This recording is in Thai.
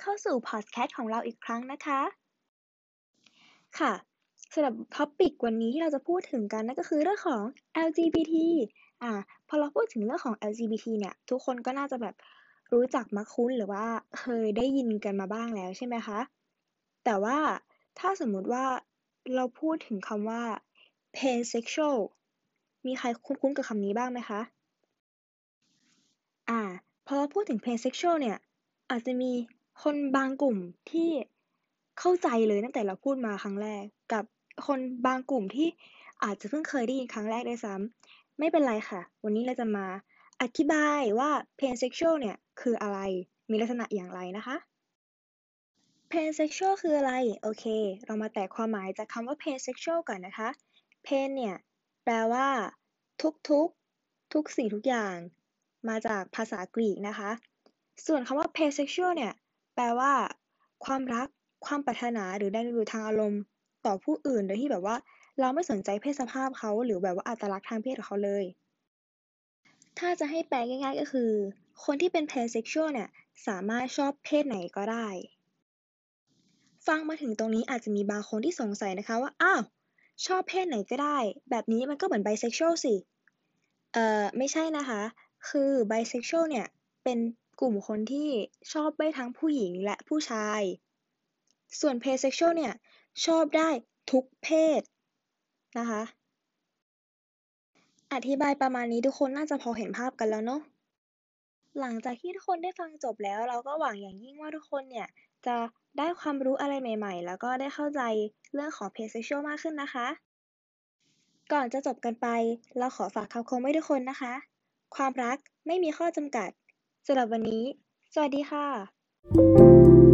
เข้าสู่พอดแคสต์ของเราอีกครั้งนะคะ ค่ะสำหรับ topic วันนี้ที่เราจะพูดถึงกันนั่นก็คือเรื่องของ LGBT อ่าพอเราพูดถึงเรื่องของ LGBT เนี่ย ทุกคนก็น่าจะแบบรู้จักมักคุ้นหรือว่าเคยได้ยินกันมาบ้างแล้วใช่ไหมคะ แต่ว่าถ้าสมมุติว่าเราพูดถึงคำว่า pansexual มีใครคุ้นๆกับคำนี้บ้างไหมคะ อ่า พอเราพูดถึง pansexual เนี่ย อาจจะมีคนบางกลุ่มที่เข้าใจเลยตั้งแต่เราพูดมาครั้งแรก กับคนบางกลุ่มที่อาจจะเพิ่งเคยได้ยินครั้งแรกด้วยซ้ำไม่เป็นไรค่ะ วันนี้เราจะมาอธิบายว่า pansexual เนี่ยคืออะไร มีลักษณะอย่างไรนะคะ pansexual คืออะไร โอเค เรามาแตกความหมายจากคำว่า pansexual ก่อนนะคะ pan เนี่ยแปลว่า ทุกทุกทุกสิ่งทุกอย่าง มาจากภาษากรีกนะคะ ส่วนคำว่า pansexual เนี่ย แปลว่า ความรัก ความปรารถนา หรือแรงดึงดูดทางอารมณ์ ต่อผู้อื่น โดยที่แบบว่า เราไม่สนใจเพศสภาพเขาหรือแบบว่าอัตลักษณ์ทางเพศของเขาเลย ถ้าจะให้แปลง่าย ๆ ก็คือ คนที่เป็น pansexual เนี่ย สามารถชอบเพศไหนก็ได้ ฟังมาถึงตรงนี้อาจจะมีบางคนที่สงสัยนะคะว่า อ้าว ชอบเพศไหนก็ได้ แบบนี้มันก็เหมือน bisexual สิ เอ่อ ไม่ใช่นะคะ คือ bisexual เนี่ย เป็นกลุ่มคนที่ชอบได้ทั้งผู้หญิงและผู้ชาย ส่วน pansexual เนี่ย ชอบได้ทุกเพศนะคะ อธิบายประมาณนี้ทุกคนน่าจะพอเห็นภาพกันแล้วเนาะ หลังจากที่ทุกคนได้ฟังจบแล้ว เราก็หวังอย่างยิ่งว่าทุกคนเนี่ย จะได้ความรู้อะไรใหม่ ๆ แล้วก็ได้เข้าใจเรื่องของ pansexual มากขึ้นนะคะ ก่อนจะจบกันไป เราขอฝากคำคมไว้ทุกคนนะคะ ความรักไม่มีข้อจำกัดสำหรับวันนี้ สวัสดีค่ะ